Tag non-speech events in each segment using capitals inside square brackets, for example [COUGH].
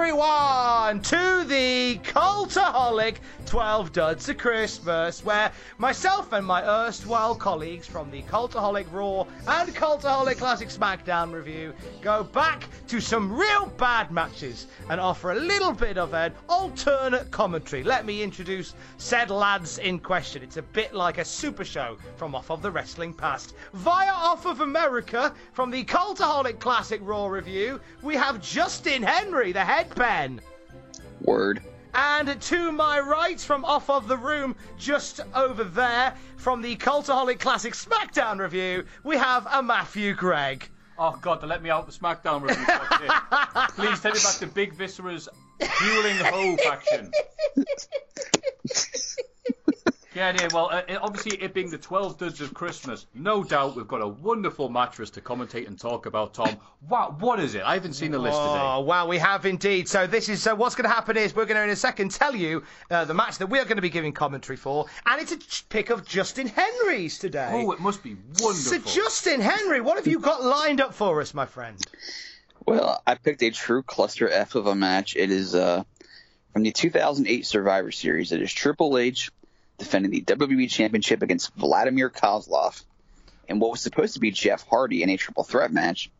Everyone to the Cultaholic 12 Duds of Christmas, where myself and my erstwhile colleagues from the Cultaholic Raw and Cultaholic Classic SmackDown review go back to some real bad matches and offer a little bit of an alternate commentary. Let me introduce said lads in question. It's a bit like a super show from off of the wrestling past. Via off of America from the Cultaholic Classic Raw review, we have Justin Henry, the headpen. Word. And to my right, from off of the room, just over there, from the Cultaholic Classic SmackDown review, we have a Matthew Gregg. Oh God, to let me out the SmackDown review. Please take me back to Big Viscera's fueling Ho faction. [LAUGHS] Yeah, yeah. Well, uh, it- obviously, it being the 12 duds of Christmas, no doubt we've got a wonderful match for us to commentate and talk about. Tom, what what is it? I haven't seen the list today. Oh, today. well, we have indeed. So this is so. What's going to happen is we're going to in a second tell you uh, the match that we are going to be giving commentary for, and it's a pick of Justin Henry's today. Oh, it must be wonderful. so Justin Henry, what have you got lined up for us, my friend? Well, I picked a true cluster F of a match. It is uh, from the 2008 Survivor Series. It is Triple H defending the WWE Championship against Vladimir Kozlov in what was supposed to be Jeff Hardy in a triple threat match.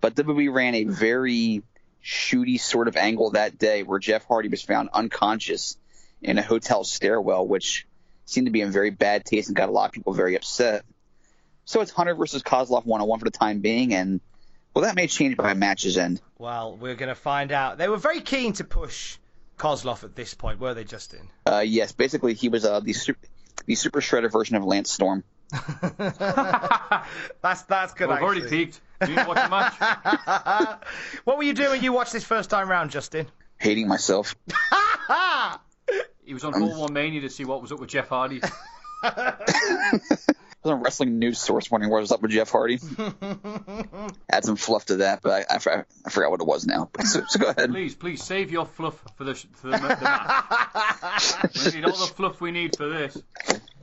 But WWE ran a very shooty sort of angle that day where Jeff Hardy was found unconscious in a hotel stairwell, which seemed to be in very bad taste and got a lot of people very upset. So it's Hunter versus Kozlov one on one for the time being, and well, that may change by match's end. Well, we're going to find out. They were very keen to push Kozlov at this point, were they, Justin? Uh, yes, basically he was uh, the super, the super shredder version of Lance Storm. [LAUGHS] That's that's good. Well, I've already actually. peaked. Do you watch the [LAUGHS] what were you doing when you watched this first time round, Justin? Hating myself. [LAUGHS] He was on Full One Mania to see what was up with Jeff Hardy. I was on Wrestling News Source wondering what was up with Jeff Hardy. [LAUGHS] Add some fluff to that, but I, I, I forgot what it was now. [LAUGHS] So, so go ahead. Please, please save your fluff for the for the, the match. [LAUGHS] we need all the fluff we need for this.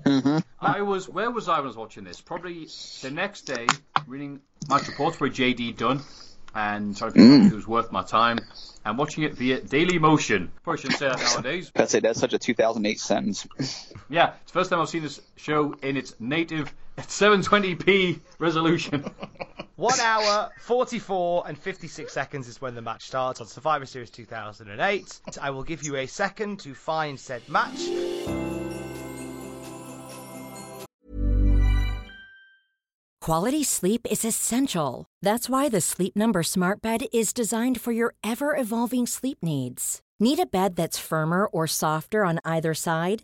Mm-hmm. I was where was I when I was watching this? Probably the next day, reading match reports for JD Dunn and trying to figure out mm. who's worth my time, and watching it via Daily Motion. Probably shouldn't say that nowadays. I'd say that's such a 2008 sentence. Yeah, it's the first time I've seen this show in its native [LAUGHS] 720p resolution. [LAUGHS] One hour, 44 and 56 seconds is when the match starts on Survivor Series 2008. I will give you a second to find said match. Quality sleep is essential. That's why the Sleep Number Smart Bed is designed for your ever evolving sleep needs. Need a bed that's firmer or softer on either side?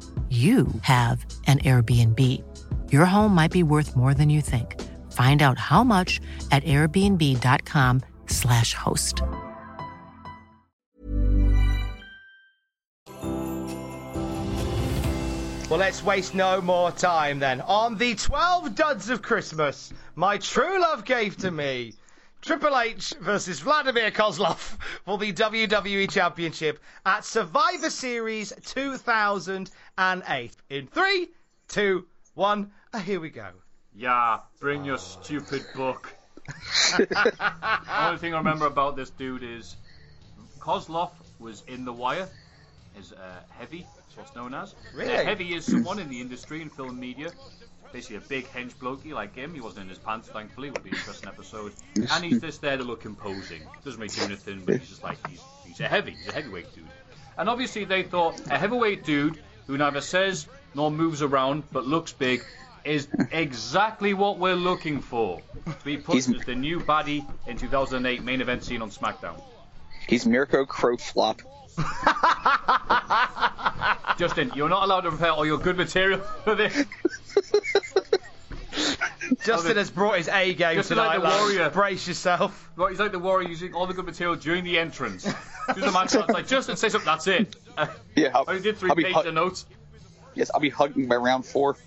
you have an Airbnb. Your home might be worth more than you think. Find out how much at airbnb.com/slash host. Well, let's waste no more time then. On the 12 duds of Christmas, my true love gave to me Triple H versus Vladimir Kozlov [LAUGHS] for the WWE Championship at Survivor Series 2008. In three, two, one, uh, here we go. Yeah, bring your stupid book. The [LAUGHS] only thing I remember about this dude is Kozlov was in The Wire, is uh, heavy, what's known as. Really? Uh, heavy is someone in the industry and film media. Basically, a big hench blokey like him. He wasn't in his pants, thankfully. Would be an interesting episode. And he's just there to look imposing. Doesn't make do anything, but he's just like he's he's a heavy, he's a heavyweight dude. And obviously, they thought a heavyweight dude who neither says nor moves around but looks big is exactly what we're looking for. To be put He's- as the new baddie in 2008 main event scene on SmackDown. He's Mirko Crow Flop. [LAUGHS] Justin, you're not allowed to prepare all your good material for this. [LAUGHS] Justin has brought his A game Just tonight. like the lads. warrior. Brace yourself. Right, he's like the warrior using all the good material during the entrance. Do the match starts like Justin say something. That's it. Uh, Yeah, I'll, I did three I'll be pages hug- of notes. yes, I'll be hugging by round four.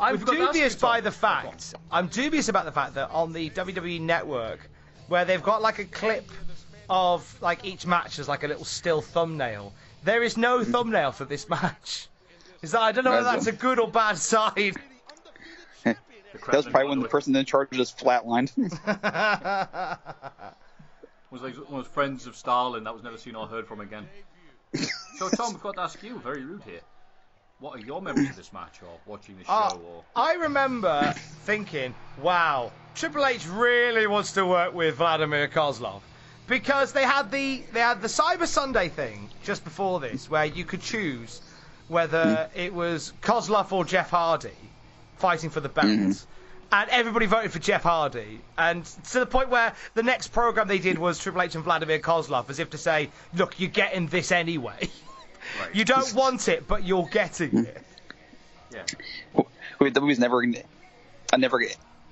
I'm We've got to ask dubious by Tom. the fact. I'm dubious about the fact that on the WWE Network, where they've got like a clip of like each match as like a little still thumbnail, there is no thumbnail for this match. Is that I don't know whether that's a good or bad sign. The That was probably when the the person in charge just flatlined. [LAUGHS] [LAUGHS] was like one of those friends of Stalin that was never seen or heard from again. so Tom, we've got to ask you, very rude here. What are your memories of this match, or watching the ah, show, Oh, or I remember thinking, wow, Triple H really wants to work with Vladimir Kozlov. Because they had the they had the Cyber Sunday thing just before this, where you could choose whether mm. it was Kozlov or Jeff Hardy fighting for the belt. Mm-hmm. And everybody voted for Jeff Hardy. And to the point where the next program they did was Triple H and Vladimir Kozlov, as if to say, look, you're getting this anyway. Right. [LAUGHS] You don't want it, but you're getting mm-hmm. it. yeah? WWE's never, I never,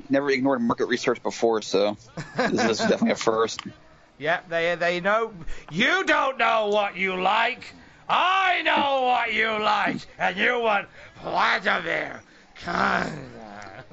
never ignored market research before, so this is definitely a first. [LAUGHS] Yeah, they they know. You don't know what you like. I know what you like, and you want Vladimir. Kozlov.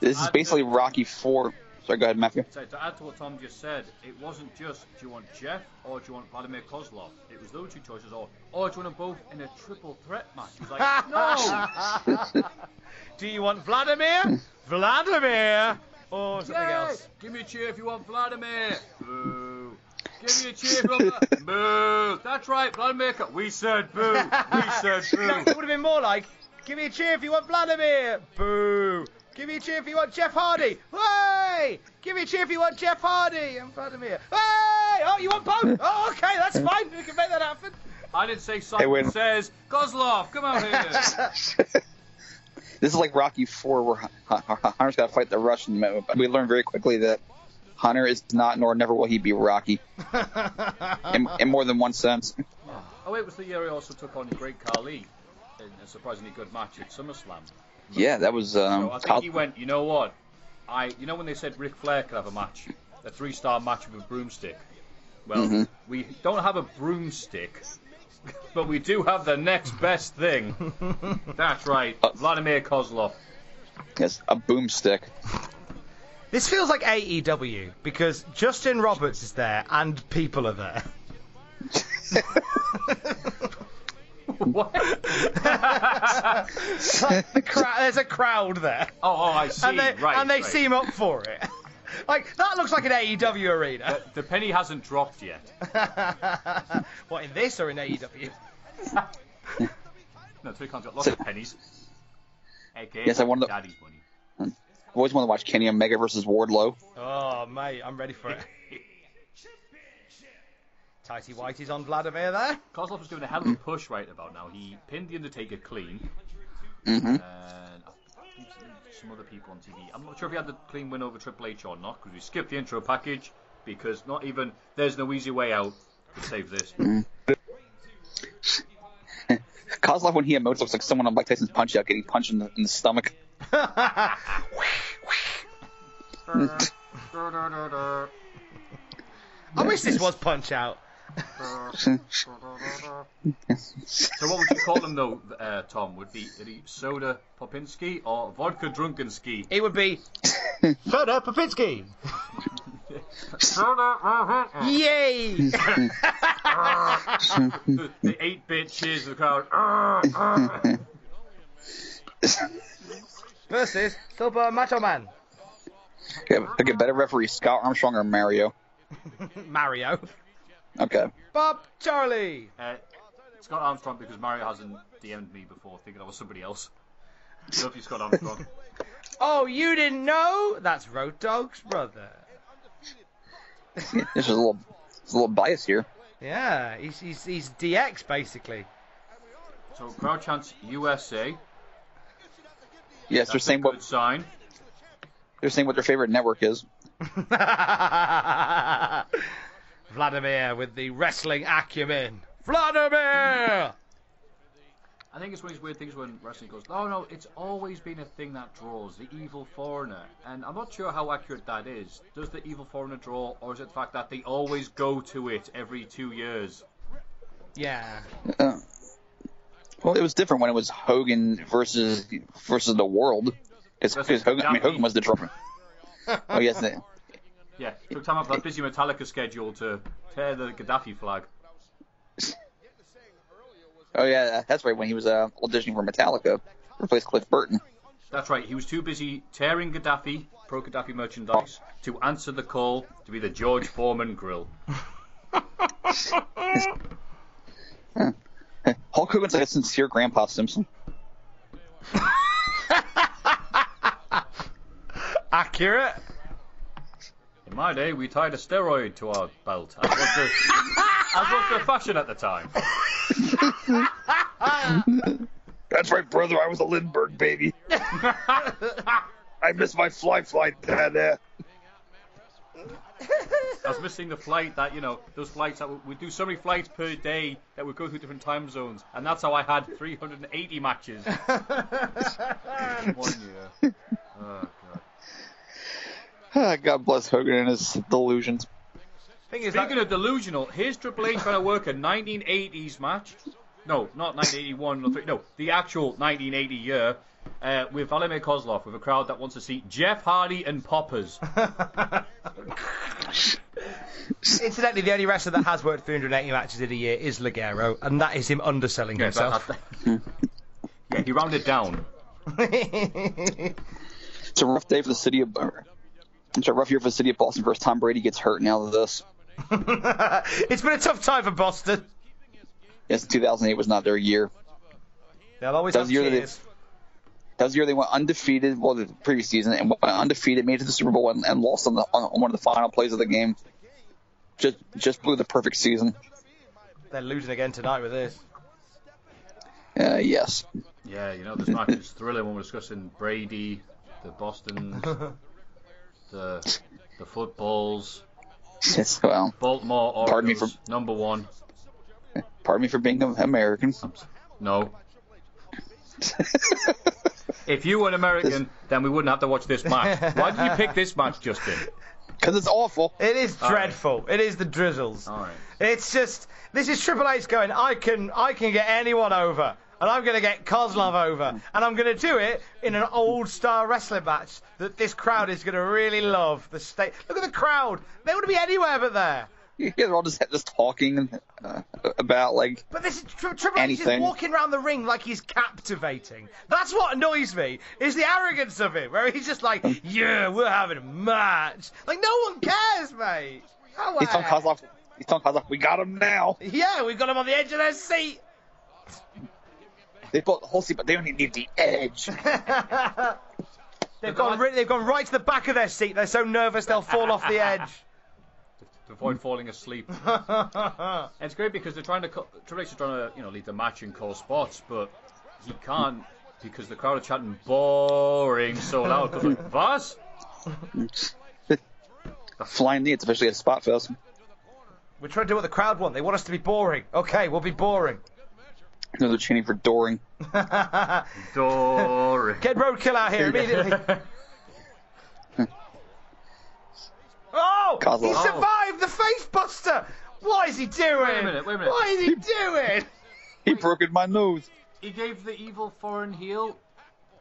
This is basically Rocky Four. Sorry, go ahead, Matthew. So to add to what Tom just said, it wasn't just do you want Jeff or do you want Vladimir Kozlov? It was those two choices, or or do you want them both in a triple threat match? He's like, [LAUGHS] no, [LAUGHS] Do you want Vladimir, Vladimir, or something Yay! else? Give me a cheer if you want Vladimir. Boo. Give me a cheer if you want [LAUGHS] Boo. That's right, Vladimir. We said boo. We said boo. it would have been more like, give me a cheer if you want Vladimir. Boo. Give me a cheer if you want Jeff Hardy. Hey! Give me a cheer if you want Jeff Hardy and Vladimir. Hey! Oh, you want both? [LAUGHS] Oh, okay, that's fine. We can make that happen. I didn't say Hey, Simon wait. says Kozlov. Come out here. [LAUGHS] This is like Rocky Four, where Hun- Hun- Hunter's got to fight the Russian. But we learned very quickly that Hunter is not, nor never will he be Rocky, [LAUGHS] in, in more than one sense. Oh, wait, it was the year he also took on Great Khali in a surprisingly good match at SummerSlam. Yeah, that was. Um, So I think Kyle- he went, you know what? I, you know when they said Ric Flair could have a match, a three-star match with a broomstick. Well, Mhm. we don't have a broomstick, but we do have the next best thing. [LAUGHS] That's right, Vladimir Kozlov. Yes, a boomstick. This feels like AEW because Justin Roberts is there and people are there. [LAUGHS] [LAUGHS] [LAUGHS] what? the cra- there's a crowd there. Oh, oh, I see. and they, right, and they right. seem up for it. [LAUGHS] like that looks like an AEW arena. The, the penny hasn't dropped yet. [LAUGHS] what in this or in AEW? No, Three Cons got lots of pennies. AKA Yes, I wanted to- Daddy's money. I've always wanted to watch Kenny Omega versus Wardlow. Oh mate, I'm ready for it. Tighty Whitey's on Vladimir there. Kozlov was given a hell of a push right about now. He pinned The Undertaker clean. Mm-hmm. And I think some other people on TV. I'm not sure if he had the clean win over Triple H or not, because we skipped the intro package, because not even There's No Easy Way Out to save this. [LAUGHS] Kozlov, when he emotes, looks like someone on Mike Tyson's punch out getting punched in the, in the stomach. [LAUGHS] [LAUGHS] I wish this was Punch Out. So what would you call him though, uh, Tom? Would be, would Soda Popinski or Vodka Drunkenski? It would be Soda Popinski. Yay! the, the 8-bit cheers of the crowd. Versus Super Macho Man. Okay, okay, better referee, Scott Armstrong or Mario? [LAUGHS] Mario. Okay. Bob Charlie. Uh, Scott Armstrong because Mario hasn't DM'd me before thinking I was somebody else. Love you, Scott Armstrong. [LAUGHS] Oh, you didn't know? That's Road Dogg's brother. This is a little, it's a little bias here. Yeah, he's, he's, he's DX basically. so crowd chants USA. Yes, they're That's a saying good what sign. they're saying what their favorite network is. [LAUGHS] Vladimir with the wrestling acumen. Vladimir! I think it's one of these weird things when wrestling goes, oh no, it's always been a thing that draws, the evil foreigner. And I'm not sure how accurate that is. Does the evil foreigner draw, or is it the fact that they always go to it every two years? Yeah. Uh, well, it was different when it was Hogan versus versus the world. Because Hogan, I mean, Hogan was the drummer. [LAUGHS] oh yes, the, Yeah, took time off that busy Metallica schedule to tear the Gaddafi flag. oh yeah, that's right. When he was uh, auditioning for Metallica, replaced Cliff Burton. That's right, he was too busy tearing Gaddafi, pro Gaddafi merchandise, to answer the call to be the George Foreman grill. [LAUGHS] [LAUGHS] Hulk Hogan's like a sincere Grandpa Simpson. [LAUGHS] Accurate. In my day, we tied a steroid to our belt, as was the, as was the fashion at the time. That's right, brother. I was a Lindbergh baby. I missed my fly flight, Dad. Uh, I was missing the flight that, you know, those flights that we we do so many flights per day that would go through different time zones, and that's how I had 380 matches in [LAUGHS] one year. Oh, [LAUGHS] God. bless Hogan and his delusions. Thing is, Speaking that, of delusional, here's Triple H trying to work a 1980s match. No, not 1981. No, the actual 1980 year. Uh, with Vladimir Kozlov, with a crowd that wants to see Jeff Hardy and Poppers. [LAUGHS] incidentally, the only wrestler that has worked 380 matches in a year is Ligero, and that is him underselling Yeah, himself. but- yeah, he rounded down. It's a rough day for the city of. It's a rough year for the city of Boston. First, Tom Brady gets hurt now of this. [LAUGHS] it's been a tough time for Boston. Yes, 2008 was not their year. They'll always That have the year that. That was the year they went undefeated. Well, the previous season and went undefeated, made it to the Super Bowl, and, and lost on, the, on, on one of the final plays of the game. Just just blew the perfect season. They're losing again tonight with this. Uh, yes. Yeah, you know, this match is thrilling when we're discussing Brady, the Boston, [LAUGHS] the the footballs, Yes, [LAUGHS] well, Baltimore Orioles, Pardon me for- number one. pardon me for being an American. No. if you were an American, [LAUGHS] then we wouldn't have to watch this match. Why did you pick this match, Justin? Because it's awful. It is All right. dreadful. It is the drizzles. All right. It's just this is Triple H going. I can I can get anyone over. And I'm going to get Kozlov over, and I'm going to do it in an old star wrestling match that this crowd is going to really love. The state. Look at the crowd. They want to be anywhere but there. You guys are all just just talking uh, about like But this is Tri- Triple H is walking around the ring like he's captivating. That's what annoys me. Is the arrogance of it, where he's just like, [LAUGHS] "Yeah, we're having a match." Like no one cares, mate. Go he's telling away. Kozlov. He's telling Kozlov, we got him now. Yeah, we've got him on the edge of their seat. They built the whole seat, but they only need the edge. [LAUGHS] They've gone, ri- they've gone right to the back of their seat. They're so nervous they'll fall off the edge. [LAUGHS] to avoid falling asleep. And [LAUGHS] it's great because they're trying to co- Triple H is trying to you know lead the match and call spots, but he can't because the crowd are chanting boring so loud. They're like, Was? Flying knee, especially at Spot Fest. We're trying to do what the crowd want. They want us to be boring. Okay, we'll be boring. They're chanting for Doring. [LAUGHS] Doring. Get roadkill out here immediately. [LAUGHS] [LAUGHS] oh, Kozlov. he oh. survived the face buster. What is he doing? Wait a minute, wait a minute. What is he doing? He broke in my nose. He gave the evil foreign heel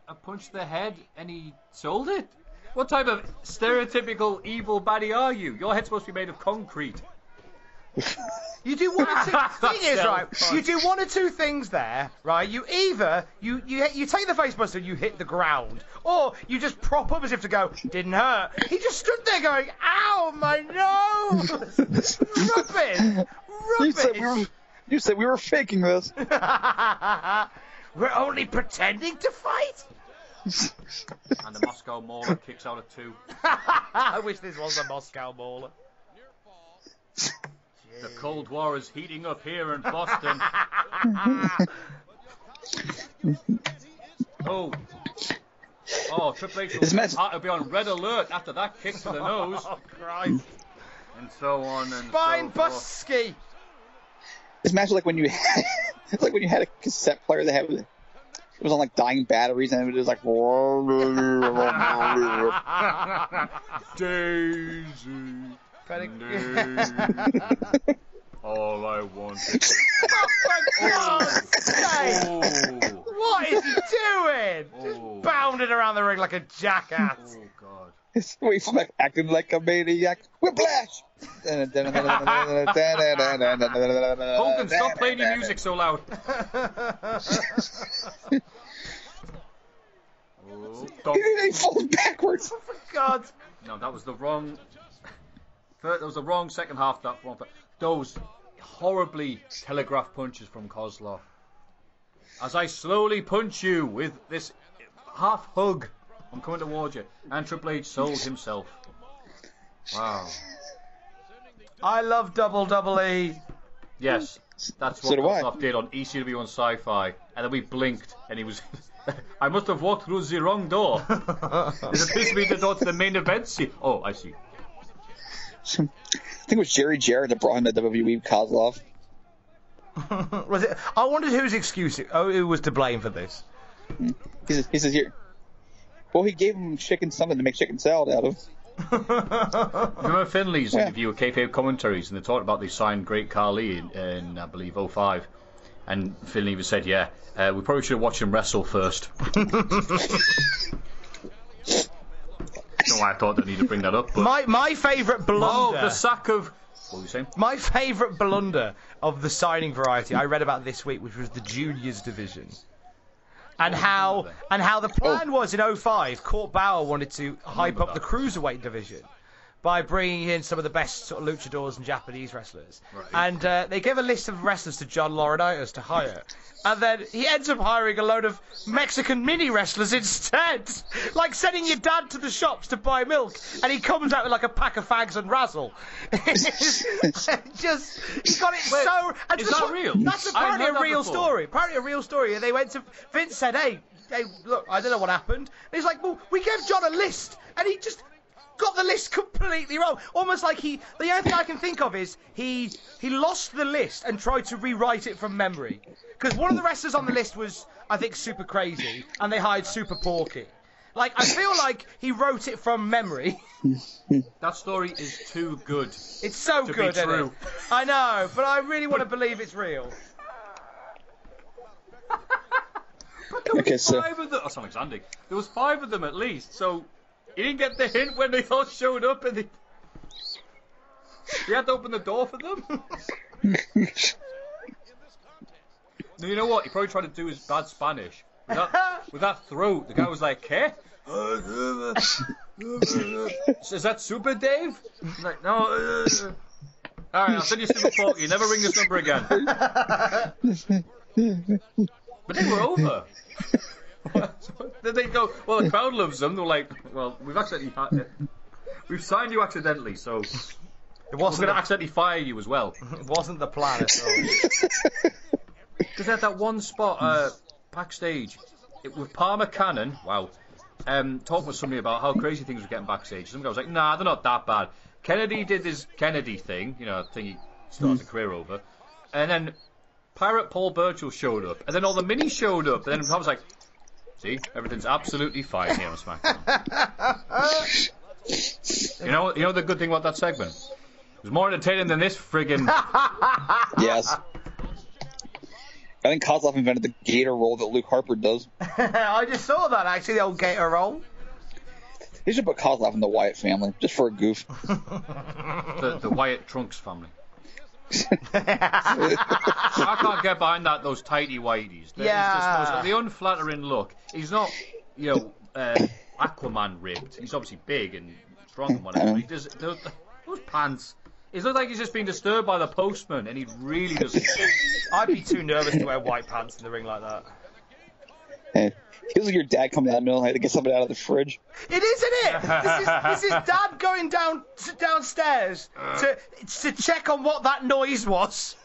a punch to the head and he sold it. What type of stereotypical evil baddie are you? Your head's supposed to be made of concrete. [LAUGHS] You do one or two. [LAUGHS] thing is, right? Self-punch. You do one or two things there, right? You either you you you take the face buster and you hit the ground, or you just prop up as if to go, didn't hurt. He just stood there going, "Ow, my nose!" [LAUGHS] Rubbish, You said we were, you said we were faking this. We're only pretending to fight. And the Moscow Mauler kicks out at two. I wish this was a Moscow Mauler. The Cold War is heating up here in Boston. [LAUGHS] oh. Oh, Triple H This will match- have to be on red alert after that kick to the [LAUGHS] oh, nose, Oh Christ! and so on and Fine, so forth. Busky. This match is like when you [LAUGHS] it's like when you had a cassette player that had it was on like dying batteries and it was like Daisy, Panic- [LAUGHS] Daisy, all I want is. For God's sake! Oh, What is he doing? Oh. Just bounding around the ring like a jackass. oh God. It's way like acting like a maniac. Whiplash. Hogan, stop playing your music so loud. [LAUGHS] [LAUGHS] Oh, don't- He falls backwards. Oh God. No, that was the wrong. That was the wrong second half. That wrong. Those horribly telegraphed punches from Kozlov. As I slowly punch you with this half hug, I'm coming towards you. And Triple H sold himself. Wow. I love double double E. Yes, that's what do I. Kozlov did on ECW on Sci-Fi, and then we blinked, and he was. [LAUGHS] I must have walked through the wrong door. There's a piece of me the door to the main event. See? Oh, I see. [LAUGHS] I think it was Jerry Jarrett that brought him to WWE Kozlov. [LAUGHS] Was it? I wondered whose excuse it, oh, who was to blame for this. He says, he says here. Well, he gave him chicken something to make chicken salad out of. [LAUGHS] Remember Finlay's Yeah. interview with kayfabe commentaries, and they talked about they signed Great Khali in, in I believe 05. And Finlay even said, "Yeah, uh, we probably should have watched him wrestle first. No, I thought I need to bring that up. But My my favourite blunder. oh, blunder. the sack of what were you saying? My favourite blunder of the signing variety I read about this week, which was the juniors division. And how and how the plan oh. was in 05, Court Bauer wanted to hype up the cruiserweight division by bringing in some of the best sort of luchadors and Japanese wrestlers. And uh, they gave a list of wrestlers to John Laurinaitis to hire. [LAUGHS] And then he ends up hiring a load of Mexican mini wrestlers instead. [LAUGHS] Like sending your dad to the shops to buy milk, and he comes out with like a pack of fags and razzle. [LAUGHS] Just, he got it Wait, so. and is that's that what- real? That's apparently a real before. story. Apparently a real story. And they went to Vince said, "Hey, hey, look, I don't know what happened." And he's like, "Well, we gave John a list, and he just." Got the list [LAUGHS] completely wrong. Almost like he. The only thing I can think of is he he lost the list and tried to rewrite it from memory. Because one of the wrestlers on the list was, I think, super crazy, and they hired Super Porky. Like I feel like he wrote it from memory. [LAUGHS] That story is too good. It's so To be good, isn't true. it? I know, but I really want to believe it's real. [LAUGHS] But there was Okay, so- five of them. Oh, sound like Sandy. There was five of them at least. So he didn't get the hint when they all showed up, and they... he had to open the door for them. [LAUGHS] no, you know what? He probably tried to do his bad Spanish. With that, with that throat, the guy was like, "Ke? [LAUGHS] Is that Super Dave?" He's like, "No." Uh, all right, I'll send you Super Porky. You never ring this number again. But they were over. Then they go, well, the crowd loves them. They're like, well, we've accidentally, we've signed you accidentally, so It we're wasn't. going to accidentally fire you as well. [LAUGHS] It wasn't the plan at all. [LAUGHS] Because they had that one spot uh, backstage it, with Palmer Cannon. Wow. Um, talking with somebody about how crazy things were getting backstage. Some guy was like, "Nah, they're not that bad." Kennedy did his Kennedy thing, you know, thing he starts a career over, and then Pirate Paul Burchill showed up, and then all the minis showed up, and then I was like, "See, everything's absolutely fine here on SmackDown." [LAUGHS] you know, you know the good thing about that segment. It was more entertaining than this friggin' [LAUGHS] Yes. I think Kozlov invented the gator roll that Luke Harper does. [LAUGHS] I just saw that actually, the old gator roll. They should put Kozlov in the Wyatt family, just for a goof. the, the Wyatt Trunks family. I [LAUGHS] can't get behind that. Those tighty whiteys. Yeah. The unflattering look. He's not, you know, uh, Aquaman ripped. He's obviously big and strong and whatever. He does those, those pants. It looks like he's just been disturbed by the postman, and he really doesn't. I'd be too nervous to wear white pants in the ring like that. Hey, feels like your dad coming down the middle of the night to get something out of the fridge. It is, isn't it? This is, this is [LAUGHS] Dad going down downstairs to to check on what that noise was.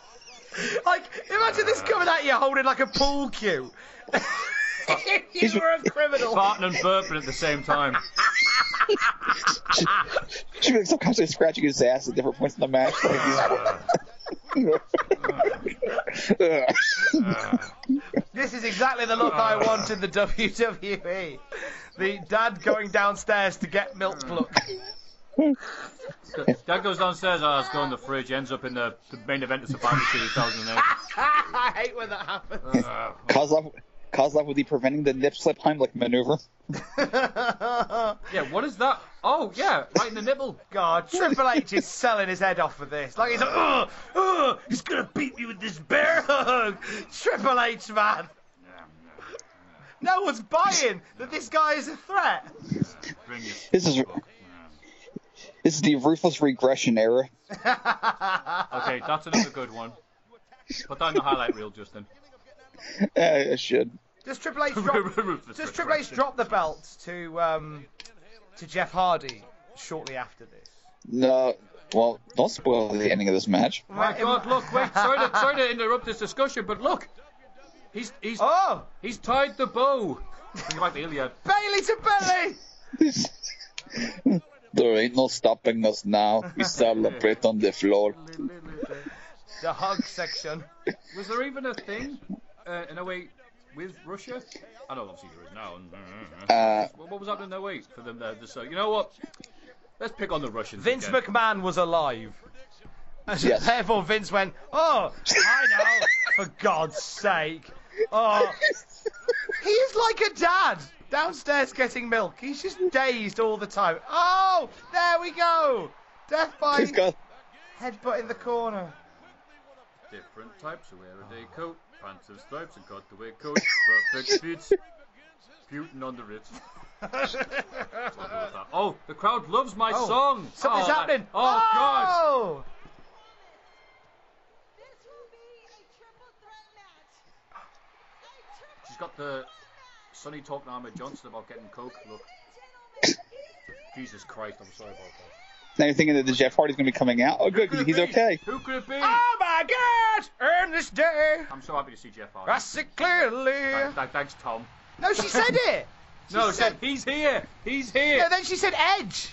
Like, imagine this coming at you holding like a pool cue. [LAUGHS] you were a criminal. Farting and burping at the same time. [LAUGHS] Should be like some constantly scratching his ass at different points in the match. Like he's... Uh, uh, uh. This is exactly the look I want in the WWE. The dad going downstairs to get milk look. Dad goes downstairs. Oh, let's go in the fridge. Ends up in the, the main event of Survivor Series 2008. [LAUGHS] I hate when that happens. Uh, Kozlov, Kozlov would be preventing the nip slip Heimlich maneuver. [LAUGHS] yeah, what is that? Oh, yeah, right in the nipple. God, Triple H is selling his head off for this. Like he's like, oh, oh, he's gonna beat me with this bear hug. Triple H, man. No one's buying that this guy is a threat. Bring This is this is the ruthless regression era. [LAUGHS] Okay, that's another good one. Put that in the highlight reel, Justin. [LAUGHS] I should. Does Triple H [LAUGHS] drop? Does Triple H drop the belt to um to Jeff Hardy shortly after this? No, well, don't spoil the ending of this match. My God, look, wait, sorry to, [LAUGHS] sorry to interrupt this discussion, but look. He's he's Oh, he's tied the bow. Bring back the Iliad. Bailey to Bailey. There ain't no stopping us now. We celebrate on the floor. The hug section. Was there even a thing uh, in 08 with Russia? I know obviously there is now. Uh, what what was happening in 08 for them? Uh, the, so you know what? Let's pick on the Russians. Vince again. McMahon was alive. Yes. [LAUGHS] Therefore, Vince went, "Oh, I know. For God's sake, oh, he is like a dad downstairs getting milk. He's just dazed all the time. Oh, there we go. Death by headbutt in the corner. Different types of wear a day coat, pants and stripes and cutaway coat, perfect [LAUGHS] fits, Putin on the Ritz. [LAUGHS] oh, the crowd loves my Oh, song. Something's oh, happening. Oh, God. Oh! She's got the Sunny talking to Ahmed Johnson about getting coke. Look. [COUGHS] Jesus Christ, I'm sorry about that. Now you're thinking that the Jeff Hardy's gonna be coming out. Oh, good, 'cause he's okay. Who could it be? Oh my God! Earn this day. I'm so happy to see Jeff Hardy. I see clearly. Thanks, thanks, thanks, Tom. No, she said [LAUGHS] it. no, said- said he's here. He's here. Yeah, then she said Edge.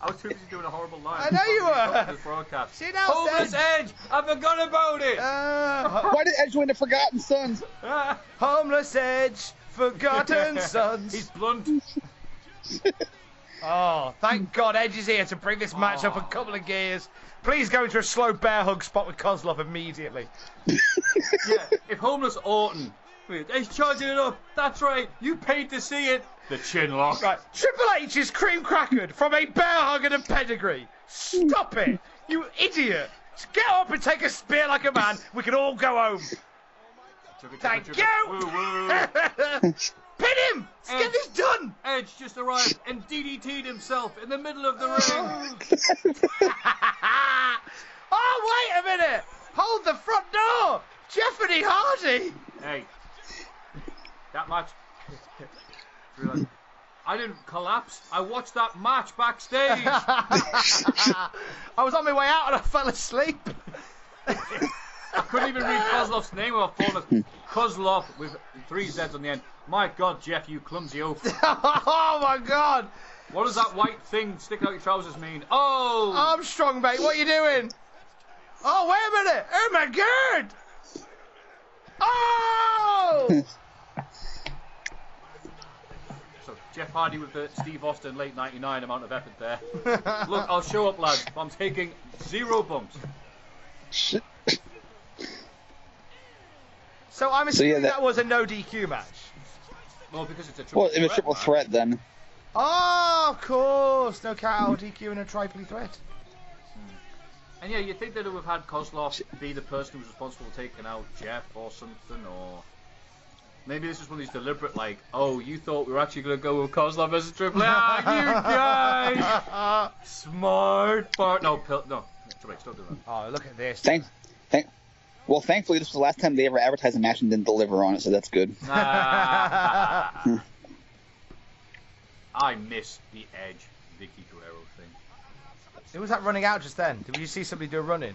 I was too busy doing a horrible line. I know you were. This broadcast. She now Homeless said. Edge. I forgot about it. Uh, Why did Edge win the Forgotten Sons? [LAUGHS] homeless Edge, forgotten [LAUGHS] sons. He's blunt. Oh, thank God Edge is here to bring this match up a oh. couple of gears. Please go into a slow bear hug spot with Kozlov immediately. [LAUGHS] Yeah, if homeless Orton He's charging it up. That's right. You paid to see it. The chin lock. Right, Triple H is cream crackered from a bear hug and a pedigree. Stop it, you idiot! Just get up and take a spear like a man. We can all go home. Took it, took Thank it, took it. you. [LAUGHS] Pin him. Let's get this done. Edge just arrived and DDT'd himself in the middle of the [LAUGHS] ring. [LAUGHS] oh wait a minute! Hold the front door, Jeopardy Hardy. Hey, that match. I didn't collapse. I watched that match backstage. [LAUGHS] I was on my way out and I fell asleep. I couldn't even read Kozlov's name without falling. Kozlov with three Z's on the end. My God, Jeff, you clumsy oaf. [LAUGHS] oh my god! What does that white thing sticking out your trousers mean? Oh! Armstrong, mate, what are you doing? Oh, wait a minute! Oh my god! Oh! [LAUGHS] So Jeff Hardy with the Steve Austin late '99 amount of effort there. [LAUGHS] Look, I'll show up, lads. I'm taking zero bumps. So I'm assuming yeah, that... that- was a no DQ match. Well, because it's a triple Well, it was triple match. threat then. Oh, of course, no cow DQ and a triple threat. And yeah, you'd think that it would have had Kozlov be the person who was responsible for taking out Jeff or something, or maybe this is one of these deliberate, like, oh, you thought we were actually going to go with Kozlov as a triple Ah, you guys! [LAUGHS] Smart part. No, pill, no. Triple H, don't do that. Oh, look at this. Thank, thank. Well, thankfully, this was the last time they ever advertised a match and didn't deliver on it, so that's good. [LAUGHS] Ah. I miss the Edge Vickie Guerrero thing. Who was that running out just then? Did you see somebody do a run in?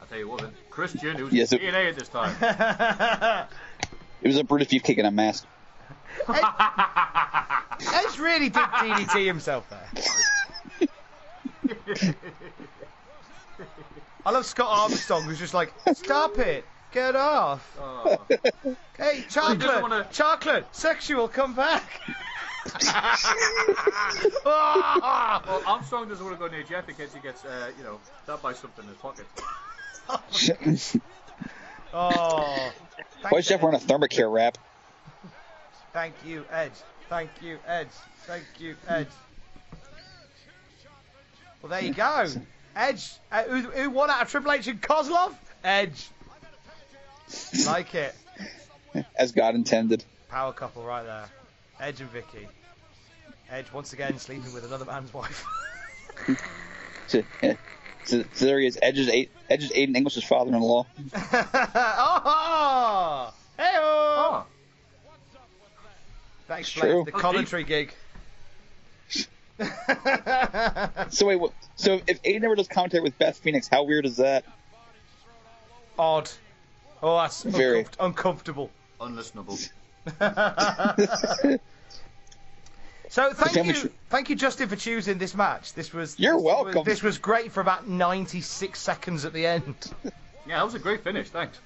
I'll tell you what, then. Christian, who's Yes, it- DNA at this time. [LAUGHS] It was a British beef kicking a mask. Edge really did DDT himself there. [LAUGHS] I love Scott Armstrong who's just like, stop it, get off. Oh. Hey, chocolate, wanna- chocolate, sexual, come back. [LAUGHS] Well, Armstrong doesn't want to go near Jeff in case he gets, uh, you know, stabbed by something in his pocket. [LAUGHS] oh, Why is Jeff wearing a ThermaCare wrap? Thank you, Ed. Thank you, Ed. Thank you, Ed. Well, there you go. Edge. Uh, who, who won out of Triple H and Kozlov? Edge. Like it. As God intended. Power couple right there. Edge and Vickie. Edge once again sleeping with another man's wife. [LAUGHS] So, yeah. so, so there he is. Edge's eight. Edge's Aiden English's father-in-law. [LAUGHS] oh! Hey! Oh. That explains true. the commentary gig. [LAUGHS] So wait, so if Aiden ever does commentary with Beth Phoenix, how weird is that? Odd. Oh, that's Very. uncomf- uncomfortable. Unlistenable. [LAUGHS] So thank you, tr- thank you, Justin, for choosing this match. This was You're this welcome. Was, this was great for about 96 seconds at the end. [LAUGHS] Yeah, that was a great finish, thanks.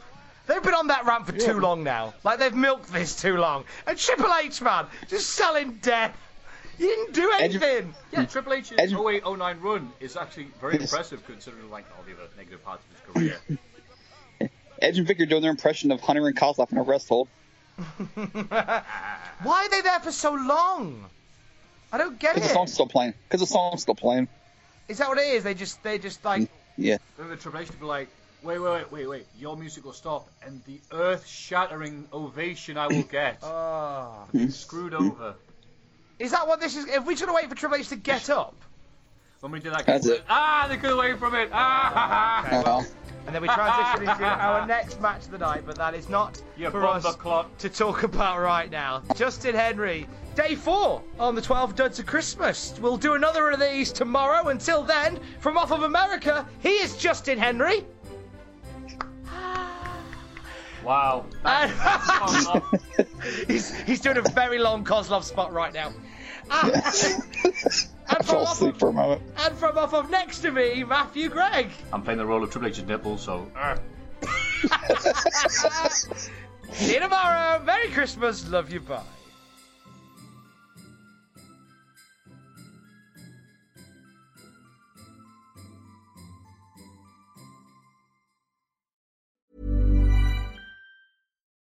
They've been on that ramp for too long now. Like they've milked this too long. And Triple H, man, just selling death. You didn't do Edge- anything. Yeah, Triple H's Edge- 08 09 run is actually very impressive considering like all the other negative parts of his career. [LAUGHS] Edge and Vic are doing their impression of Hunter and Kozlov in a rest hold. [LAUGHS] Why are they there for so long? I don't get it. Because it. the song's still playing. Because the song's still playing. Is that what it is? They just, they just like. Mm, yeah. then the Triple H to be like, wait, wait, wait, wait, wait, your music will stop, and the earth-shattering ovation I will [COUGHS] get. Ah. Oh. Being screwed over. Is that what this is? If we should have waited for Triple H to get up, When we did that, That's it. ah, they could away from it. Ah, ha, ha. Okay, well, and then we transition into [LAUGHS] our next match of the night, but that is not You for bumper us clot. to talk about right now. Justin Henry, day four on the 12 Duds of Christmas. We'll do another of these tomorrow. Until then, from off of America, he is Justin Henry. [SIGHS] Wow. And That- [LAUGHS] he's, he's doing a very long Kozlov spot right now. And, [LAUGHS] I and, fell asleep of, for a moment. and from off of next to me, Matthew Gregg. I'm playing the role of Triple H's nipple, so. ah. [LAUGHS] See you tomorrow. Merry Christmas. Love you. Bye.